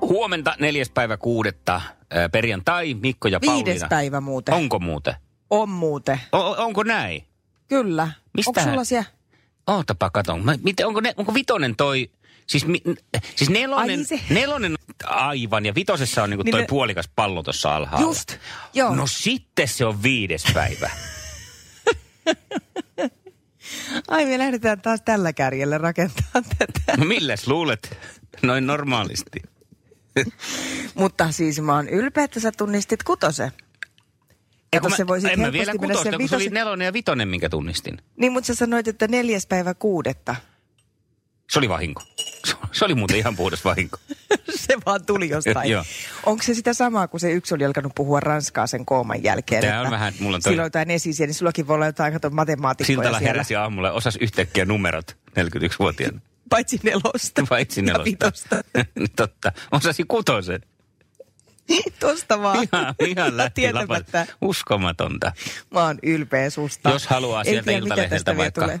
Huomenta neljäs päivä kuudetta, perjantai, Mikko ja Pauliina. Viides päivä muuten. Onko muuten? On muuten. O- onko näin? Kyllä. Mistä Onko sulla siellä? Ootapa katon. Mä, miten, onko, ne, onko vitonen toi... Siis, mi, siis nelonen, Ai se- nelonen aivan ja vitosessa on niinku Niin toi ne- puolikas pallo tuossa alhaalla. Just, joo. No sitten se on viides päivä. Ai me lähdetään taas tällä kärjellä rakentaa tätä. No milläs luulet? Noin normaalisti. Mutta siis mä oon ylpeä, että sä tunnistit kutosen. Ja kun Kato, se voisit en mä vielä kutosta, kun se oli vitosen- nelonen ja vitonen, minkä tunnistin. Niin, mutta sä sanoit, että neljäs päivä kuudetta. Se oli vahinko. Se oli muuten ihan puhdas vahinko. se vaan tuli jostain. Onko se sitä samaa, kun se yksi oli alkanut puhua ranskaa sen kooman jälkeen? Tää on että vähän, mulla on toi- Silloin jotain esisiä, niin sullakin voi olla jotain kato, matemaatikkoja Siltala siellä. heräsi aamulla, osas yhtäkkiä numerot 41-vuotiaana. Paitsi nelosta. Paitsi Ja nelosta. vitosta. Totta. Osasi kutosen. Tosta vaan. Ihan, ihan lähti. Uskomatonta. Mä oon ylpeä susta. Jos haluaa En sieltä tiedä, Iltalehdeltä vaikka- tulee.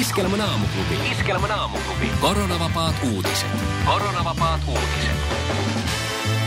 Iskelmän aamuklubi. Iskelmän aamuklubi. Koronavapaat uutiset. Koronavapaat uutiset.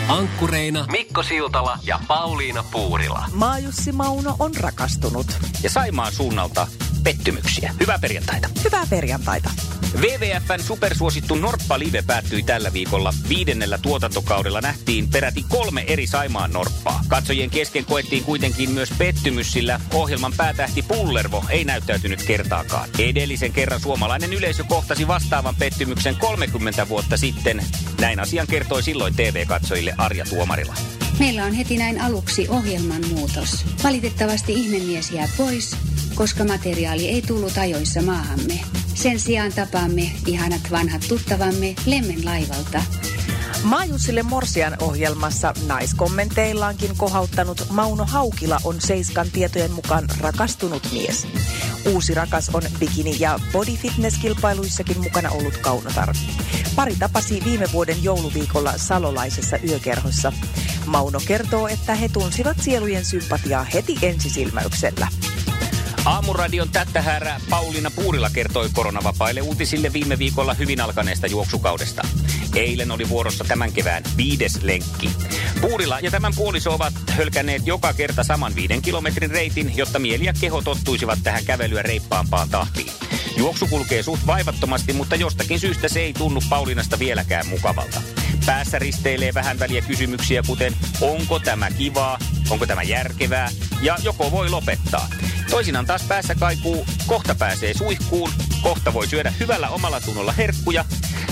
Ankkureina Mikko Siltala ja Pauliina Puurila. Maajussi Mauno on rakastunut. Ja Saimaan suunnalta pettymyksiä. Hyvää perjantaita. Hyvää perjantaita. WWFn supersuosittu Norppa Live päättyi tällä viikolla. Viidennellä tuotantokaudella nähtiin peräti kolme eri Saimaan Norppaa. Katsojien kesken koettiin kuitenkin myös pettymys, sillä ohjelman päätähti Pullervo ei näyttäytynyt kertaakaan. Edellisen kerran suomalainen yleisö kohtasi vastaavan pettymyksen 30 vuotta sitten. Näin asian kertoi silloin TV-katsojille Arja Tuomarila. Meillä on heti näin aluksi ohjelman muutos. Valitettavasti ihmemies jää pois, koska materiaali ei tullut ajoissa maahamme. Sen sijaan tapaamme ihanat vanhat tuttavamme Lemmen laivalta. Maajussille Morsian ohjelmassa naiskommenteillaankin kohauttanut Mauno Haukila on Seiskan tietojen mukaan rakastunut mies. Uusi rakas on bikini- ja body fitness-kilpailuissakin mukana ollut Kaunotar. Pari tapasi viime vuoden jouluviikolla salolaisessa yökerhossa. Mauno kertoo, että he tunsivat sielujen sympatiaa heti ensisilmäyksellä. Aamuradion tättähärä Pauliina Puurila kertoi koronavapaille uutisille viime viikolla hyvin alkaneesta juoksukaudesta. Eilen oli vuorossa tämän kevään viides lenkki. Puurila ja tämän puoliso ovat hölkänneet joka kerta saman viiden kilometrin reitin, jotta mieli ja keho tottuisivat tähän kävelyä reippaampaan tahtiin. Juoksu kulkee suht vaivattomasti, mutta jostakin syystä se ei tunnu Pauliinasta vieläkään mukavalta. Päässä risteilee vähän väliä kysymyksiä, kuten onko tämä kivaa, onko tämä järkevää ja joko voi lopettaa. Toisinaan taas päässä kaikuu, kohta pääsee suihkuun, kohta voi syödä hyvällä omalla tunnolla herkkuja.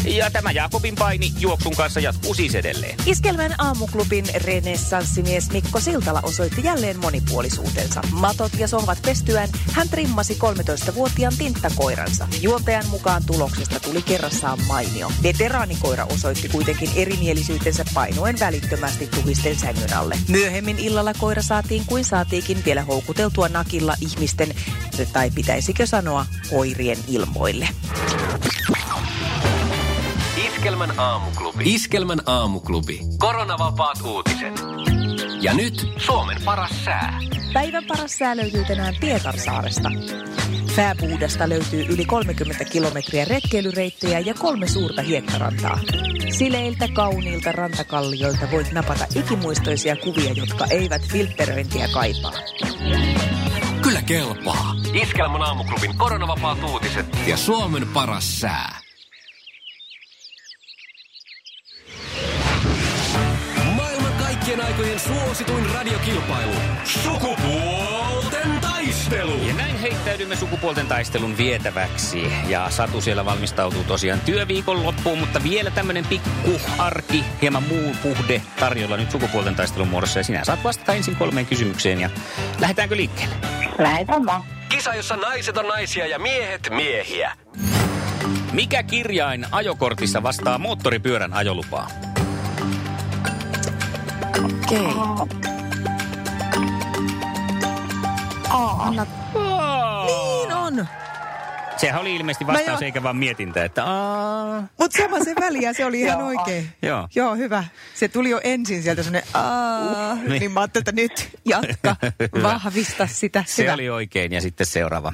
Ja tämä Jaakobin paini juoksun kanssa jatkuu siis edelleen. Iskelmän aamuklubin renessanssimies Mikko Siltala osoitti jälleen monipuolisuutensa. Matot ja sohvat pestyään hän trimmasi 13-vuotiaan tinttakoiransa. Juontajan mukaan tuloksesta tuli kerrassaan mainio. Veteraanikoira osoitti kuitenkin erimielisyytensä painoen välittömästi tuhisten sängyn alle. Myöhemmin illalla koira saatiin kuin saatiinkin vielä houkuteltua nakilla ihmisten, tai pitäisikö sanoa koirien ilmoille. Iskelmän aamuklubi. Iskelmän aamuklubi. Koronavapaat uutiset. Ja nyt Suomen paras sää. Päivän paras sää löytyy tänään Pietarsaaresta. Fääbuudasta löytyy yli 30 kilometriä retkeilyreittejä ja kolme suurta hiekkarantaa. Sileiltä, kauniilta rantakallioilta voit napata ikimuistoisia kuvia, jotka eivät filtteröintiä kaipaa. Kyllä kelpaa. Iskelmän aamuklubin koronavapaat uutiset ja Suomen paras sää. Kaikkien aikojen suosituin radiokilpailu. Sukupuolten taistelu. Ja näin heittäydymme sukupuolten taistelun vietäväksi. Ja Satu siellä valmistautuu tosiaan työviikon loppuun, mutta vielä tämmönen pikku arki, hieman muu puhde tarjolla nyt sukupuolten taistelun muodossa. Ja sinä saat vastata ensin kolmeen kysymykseen ja lähdetäänkö liikkeelle? Lähetään vaan. Kisa, jossa naiset on naisia ja miehet miehiä. Mikä kirjain ajokortissa vastaa moottoripyörän ajolupaa? Okei. Anna... Niin on. Sehän oli ilmeisesti vastaus jo- eikä vaan mietintä, että aa. Mutta sama se väliä, se oli ihan oikein. Joo. Joo, hyvä. Se tuli jo ensin sieltä sellainen aa, Niin. niin mä ajattelin, että nyt jatka, vahvista sitä. Se Hyvä. oli oikein ja sitten seuraava.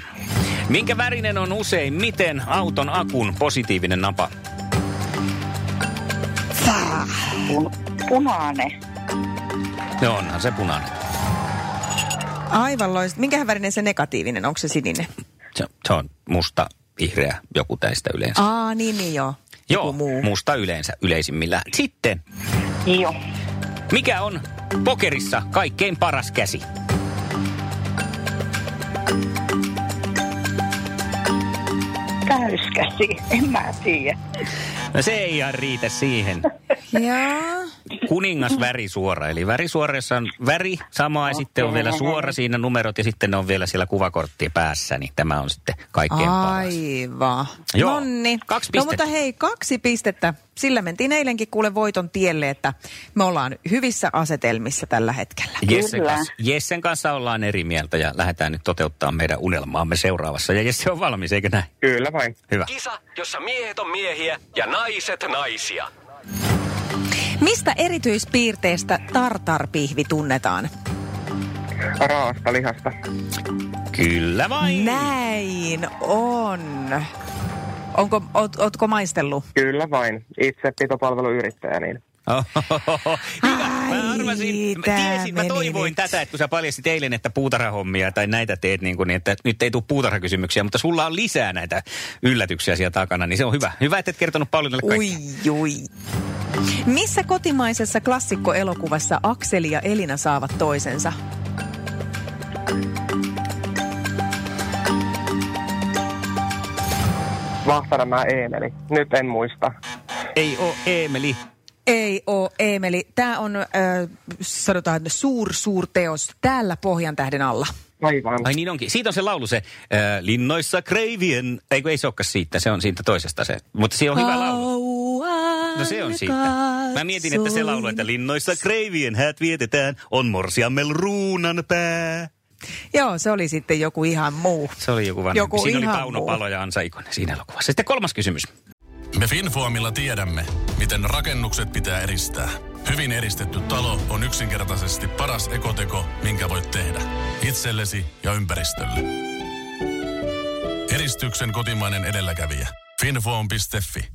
Minkä värinen on usein miten auton akun positiivinen napa? Pun, punainen. No onhan se punainen. Aivan loistava. Minkähän värinen se negatiivinen, onko se sininen? Se, se on musta, vihreä, joku täistä yleensä. Aa, niin, niin joo. Joo, Joku muu. musta yleensä yleisimmillään. Sitten, Joo. mikä on pokerissa kaikkein paras käsi? Täyskäsi. En mä tiedä. No se ei ihan riitä siihen. Joo. Kuningas värisuora, eli värisuorassa on väri sama ja sitten on vielä suora siinä numerot ja sitten ne on vielä siellä kuvakorttien päässä, niin tämä on sitten kaikkein paras. Aivan. Joo, Nonni. kaksi No pistettä. mutta hei, kaksi pistettä. Sillä mentiin eilenkin kuule voiton tielle, että me ollaan hyvissä asetelmissa tällä hetkellä. Jessen Kyllä. kanssa, Jessen kanssa ollaan eri mieltä ja lähdetään nyt toteuttaa meidän unelmaamme seuraavassa. Ja Jesse on valmis, eikö näin? Kyllä vain. Hyvä. Kisa, jossa miehet on miehiä ja naiset naisia. Mistä erityispiirteestä tartarpihvi tunnetaan? Raasta lihasta. Kyllä vain. Näin on. Onko, oot, ootko maistellut? Kyllä vain. Itse pitopalveluyrittäjä, niin Ohohoho. Hyvä. Mä Ai, arvasin, mä tiesin, mä toivoin nyt. tätä, että kun sä paljastit eilen, että puutarhahommia tai näitä teet, niin, kuin, niin että nyt ei tule puutarhakysymyksiä, mutta sulla on lisää näitä yllätyksiä siellä takana, niin se on hyvä. Hyvä, että et kertonut Pauliinalle kaikki. Ui, ui. Missä kotimaisessa klassikkoelokuvassa Akseli ja Elina saavat toisensa? Vahtaranmäen Eemeli. Nyt en muista. Ei oo Eemeli. Ei oo, Eemeli. Tämä on, äh, sanotaan, suur, suur teos täällä Pohjan tähden alla. Aivan. Ai niin onkin. Siitä on se laulu se, äh, linnoissa kreivien, ei kun ei se olekaan siitä, se on siitä toisesta se. Mutta se on hyvä laulu. No se on siitä. Mä mietin, että se laulu, että linnoissa kreivien häät vietetään, on morsiammel ruunan pää. Joo, se oli sitten joku ihan muu. Se oli joku vanha. Joku Siinä oli Pauno muu. Palo ja Ansa Ikonen siinä elokuvassa. Sitten kolmas kysymys. Me Finfoamilla tiedämme, miten rakennukset pitää eristää. Hyvin eristetty talo on yksinkertaisesti paras ekoteko, minkä voit tehdä. Itsellesi ja ympäristölle. Eristyksen kotimainen edelläkävijä. Finfoam.fi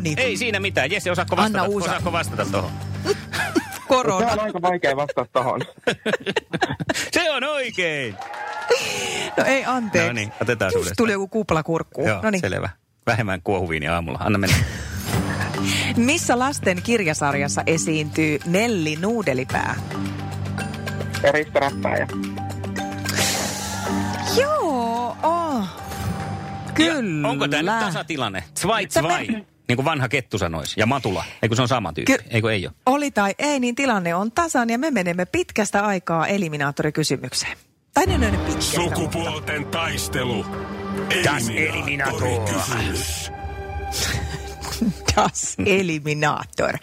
Niin. ei siinä mitään. Jesse, osaako vastata, Anna uusa- osaako vastata tuohon? Se Korona. on aika vaikea vastata tohon. Se on oikein. No ei anteeksi. No niin, otetaan Just uudestaan. tuli joku kupla kurkkuun. Joo, No niin. selvä. Vähemmän kuohuviinia aamulla. Anna mennä. Missä lasten kirjasarjassa esiintyy Nelli Nuudelipää? Ja Risto Räppäjä. Joo, oh. Kyllä. Ja onko tämä nyt tasatilanne? Zwei, zwei. Niin kuin vanha kettu sanoisi. Ja matula. Eikö se on sama tyyppi? Ky- Eikö ei ole? Oli tai ei, niin tilanne on tasan ja me menemme pitkästä aikaa eliminaattorikysymykseen. Tai ne on pitkästä. mutta- Sukupuolten taistelu. Das Eliminator. Das Eliminator.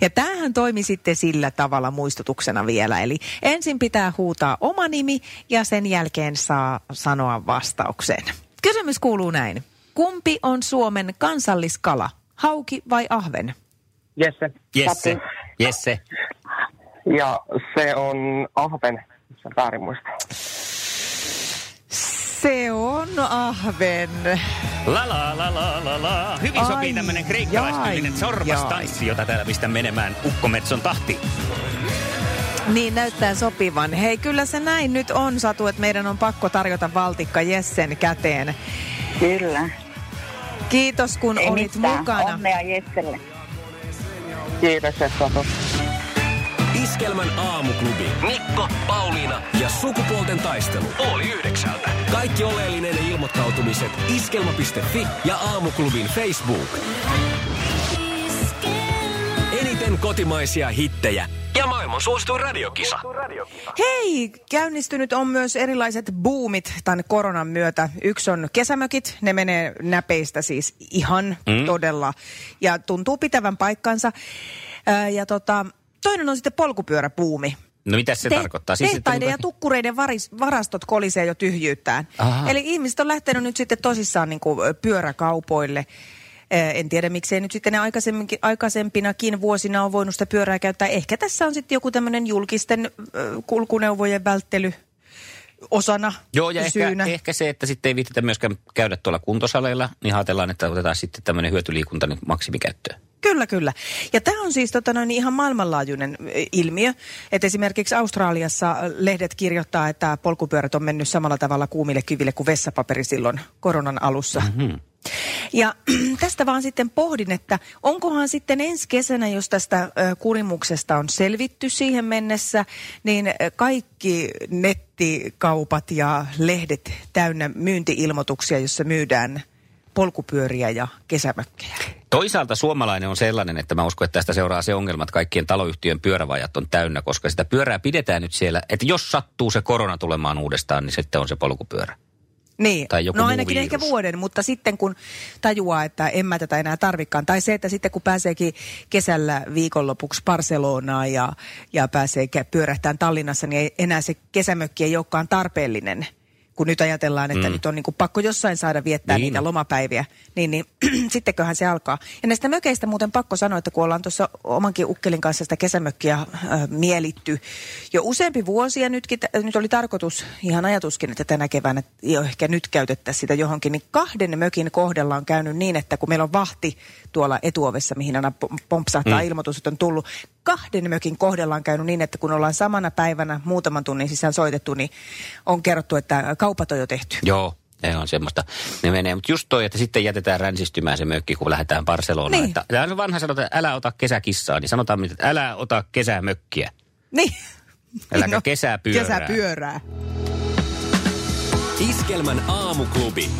Ja tämähän toimi sitten sillä tavalla muistutuksena vielä. Eli ensin pitää huutaa oma nimi ja sen jälkeen saa sanoa vastauksen. Kysymys kuuluu näin. Kumpi on Suomen kansalliskala? Hauki vai ahven? Jesse. Jesse. Jesse. Ja se on Ahven. Se väärin muista. Se on ahven. La la la la la la. Hyvin Ai, sopii tämmönen kreikkalaistyylinen sorvastanssi, jota täällä pistän menemään ukkometson tahtiin. Niin näyttää sopivan. Hei, kyllä se näin nyt on, Satu, että meidän on pakko tarjota valtikka Jessen käteen. Kyllä. Kiitos, kun Ei olit mitään. mukana. Onnea Jesselle. Kiitos, että. Iskelmän aamuklubi. Mikko, Pauliina ja sukupuolten taistelu. Oli yhdeksältä. Kaikki oleellinen ilmoittautumiset iskelma.fi ja aamuklubin Facebook. Eniten kotimaisia hittejä ja maailman suosituin radiokisa. Hei, käynnistynyt on myös erilaiset boomit tämän koronan myötä. Yksi on kesämökit, ne menee näpeistä siis ihan mm. todella ja tuntuu pitävän paikkansa. Ää, ja tota, toinen on sitten polkupyöräbuumi. No mitä se Te- tarkoittaa? tehtaiden että ja tukkureiden varis, varastot kolisee jo tyhjyyttään. Aha. Eli ihmiset on lähtenyt nyt sitten tosissaan niin kuin pyöräkaupoille. Eh, En tiedä, miksei nyt sitten ne aikaisempinakin vuosina on voinut sitä pyörää käyttää. Ehkä tässä on sitten joku tämmöinen julkisten kulkuneuvojen välttely osana Joo, ja ehkä, syynä. ehkä se, että sitten ei viititä myöskään käydä tuolla kuntosaleilla, niin ajatellaan, että otetaan sitten tämmöinen hyötyliikunta nyt maksimikäyttöön. Kyllä, kyllä. Ja tämä on siis tota noin, ihan maailmanlaajuinen ilmiö. Että esimerkiksi Australiassa lehdet kirjoittaa, että polkupyörät on mennyt samalla tavalla kuumille kyville kuin vessapaperi silloin koronan alussa. Mm-hmm. Ja tästä vaan sitten pohdin, että onkohan sitten ensi kesänä, jos tästä kurimuksesta on selvitty siihen mennessä, niin kaikki nettikaupat ja lehdet täynnä myyntiilmoituksia, jossa myydään polkupyöriä ja kesämökkejä. Toisaalta suomalainen on sellainen, että mä uskon, että tästä seuraa se ongelma, että kaikkien taloyhtiön pyörävajat on täynnä, koska sitä pyörää pidetään nyt siellä, että jos sattuu se korona tulemaan uudestaan, niin sitten on se polkupyörä. Niin, Tai joku no ainakin virus. ehkä vuoden, mutta sitten kun tajuaa, että en mä tätä enää tarvikaan, tai se, että sitten kun pääseekin kesällä viikonlopuksi Barcelonaan ja, ja pääsee pyörähtään Tallinnassa, niin ei, enää se kesämökki ei olekaan tarpeellinen. Kun nyt ajatellaan, että mm. nyt on niin kuin pakko jossain saada viettää Niin niitä lomapäiviä, niin, niin sittenköhän se alkaa. Ja näistä mökeistä muuten pakko sanoa, että kun ollaan tuossa omankin ukkelin kanssa sitä kesämökkiä äh, mielitty jo useampi vuosi, ja nytkin, t- nyt oli tarkoitus, ihan ajatuskin, että tänä keväänä jo ehkä nyt käytettäisiin sitä johonkin, niin kahden mökin kohdalla on käynyt niin, että kun meillä on vahti tuolla etuovessa, mihin aina pom- pompsahtaa mm. ilmoitus, että on tullut, kahden mökin kohdalla on käynyt niin, että kun ollaan samana päivänä muutaman tunnin sisään soitettu, niin on kerrottu, että kaupat on jo tehty. Joo, ne on semmoista. Ne menee, mutta just toi, että sitten jätetään ränsistymään se mökki, kun lähdetään Barcelonaan. Niin. Että, täällä on vanha sanota, että älä ota kesäkissaa, niin sanotaan, että älä ota kesämökkiä. Niin. Äläkä kesäpyörää. Kesäpyörää. Iskelmän aamuklubi.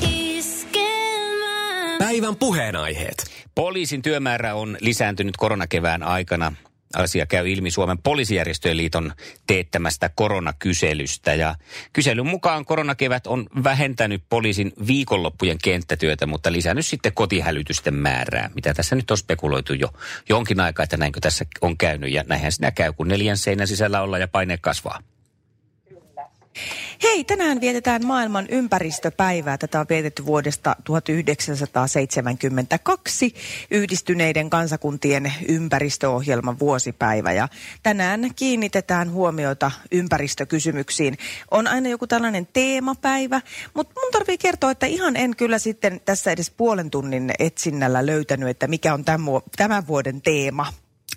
Päivän puheenaiheet. Poliisin työmäärä on lisääntynyt koronakevään aikana. Asia käy ilmi Suomen poliisijärjestöjen liiton teettämästä koronakyselystä. Ja kyselyn mukaan koronakevät on vähentänyt poliisin viikonloppujen kenttätyötä, mutta lisännyt sitten kotihälytysten määrää. Mitä tässä nyt on spekuloitu jo jonkin aikaa, että näinkö tässä on käynyt. Ja näinhän siinä käy, kun neljän seinän sisällä ollaan ja paine kasvaa. Hei, tänään vietetään maailman ympäristöpäivää. Tätä on vietetty vuodesta 1972 yhdistyneiden kansakuntien ympäristöohjelman vuosipäivä. Ja tänään kiinnitetään huomiota ympäristökysymyksiin. On aina joku tällainen teemapäivä, mutta mun tarvii kertoa, että ihan en kyllä sitten tässä edes puolen tunnin etsinnällä löytänyt, että mikä on tämän, vuo- tämän vuoden teema.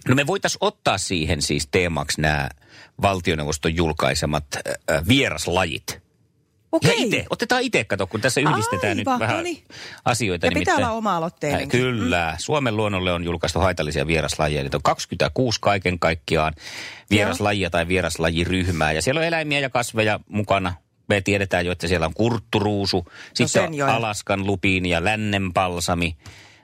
No me voitaisiin ottaa siihen siis teemaksi nämä valtioneuvoston julkaisemat äh, vieraslajit. Okei. Ja itse, otetaan itse, kato, kun tässä yhdistetään nyt Aivan, vähän no niin. asioita. Ja pitää olla oma-aloitteinen. Äh, Kyllä. Suomen luonnolle on julkaistu haitallisia vieraslajeja. Niitä on 26 kaiken kaikkiaan vieraslajia tai vieraslajiryhmää. Ja siellä on eläimiä ja kasveja mukana. Me tiedetään jo, että siellä on kurtturuusu, sitten sen on jo. Alaskan lupiini ja lännenpalsami.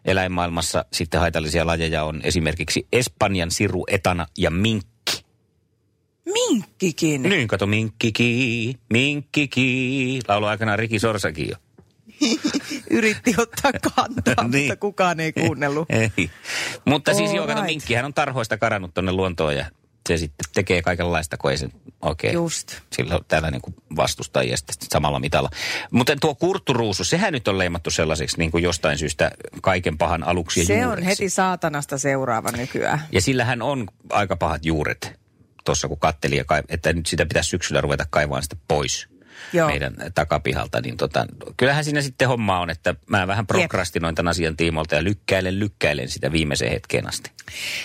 Eläinmaailmassa sitten haitallisia lajeja on esimerkiksi Espanjan siru, etana ja minkki. Minkkikin. Niin, kato, minkkiki, minkkiki. Laulu aikanaan Riki Sorsakin jo. Yritti ottaa kantaa, Niin. mutta kukaan ei kuunnellut. Ei. Mutta siis All joo, kato, right. minkkihän on tarhoista karannut tonne luontoon ja se sitten tekee kaikenlaista, kun ei se oikein Just. sillä on täällä niin kuin vastustajia sitten samalla mitalla. Mutta tuo kurtturuusu, sehän nyt on leimattu sellaiseksi niin kuin jostain syystä kaiken pahan aluksi ja Se on juureksi. heti saatanasta seuraava nykyään. Ja sillähän on aika pahat juuret tuossa, kun katteli, että nyt sitä pitäisi syksyllä ruveta kaivaan sitä pois Joo. meidän takapihalta. Niin tota, kyllähän siinä sitten homma on, että mä vähän prokrastinoin tämän asian tiimolta ja lykkäilen, lykkäilen sitä viimeiseen hetkeen asti.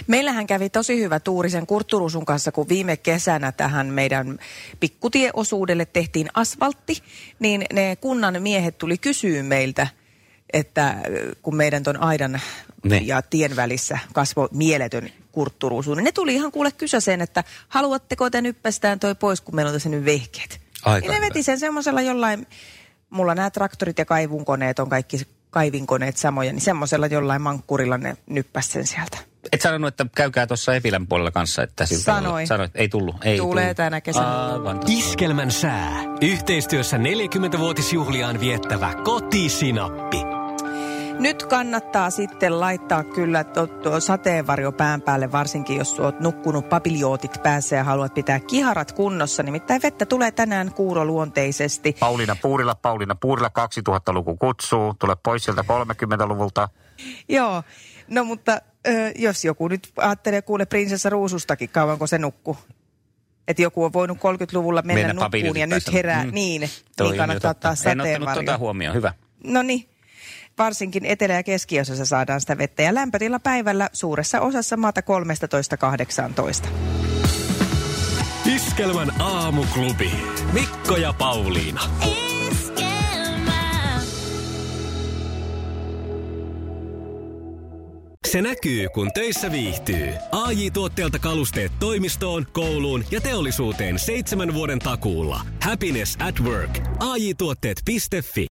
Meillähän kävi tosi hyvä tuuri sen Kurtturusun kanssa, kun viime kesänä tähän meidän pikkutieosuudelle tehtiin asfaltti, niin ne kunnan miehet tuli kysyä meiltä, että äh, kun meidän ton aidan Ne. ja tien välissä kasvoi mieletön kurtturuusuun. Ne tuli ihan kuule kysäseen, että haluatteko te nyppästään toi pois, kun meillä on tässä nyt vehkeet. Aika ja ne veti sen semmoisella jollain, mulla nämä traktorit ja kaivunkoneet on kaikki kaivinkoneet samoja, niin semmoisella jollain mankkurilla ne nyppäs sen sieltä. Et sanonut, että käykää tuossa Epilän puolella kanssa, että siltä Sanoin. Sanoit, ei tullut. Ei Tulee tullut. tänä kesänä. Aivan. Iskelmän sää. Yhteistyössä 40-vuotisjuhliaan viettävä kotisinappi. Nyt kannattaa sitten laittaa kyllä tuo, tuo sateenvarjo pään päälle, varsinkin jos olet nukkunut papiljootit päässä ja haluat pitää kiharat kunnossa. Nimittäin vettä tulee tänään kuuroluonteisesti. Pauliina Puurila, Pauliina Puurila 2000-luku kutsuu. Tule pois sieltä 30-luvulta. Joo, no mutta ö, jos joku nyt ajattelee kuule prinsessa Ruusustakin, kauanko se nukkuu. Että joku on voinut 30-luvulla mennä, Mennä nukkuun ja nyt herää, Mm. niin, Toi niin kannattaa jo totta. ottaa En ottanut sateenvarjo. tota huomioon, hyvä. No niin, varsinkin etelä- ja keskiosassa saadaan sitä vettä. Ja lämpötila päivällä suuressa osassa maata 13-18. Iskelmän aamuklubi. Mikko ja Pauliina. Se näkyy, kun töissä viihtyy. ai tuotteelta kalusteet toimistoon, kouluun ja teollisuuteen seitsemän vuoden takuulla. Happiness at work. AJ-tuotteet.fi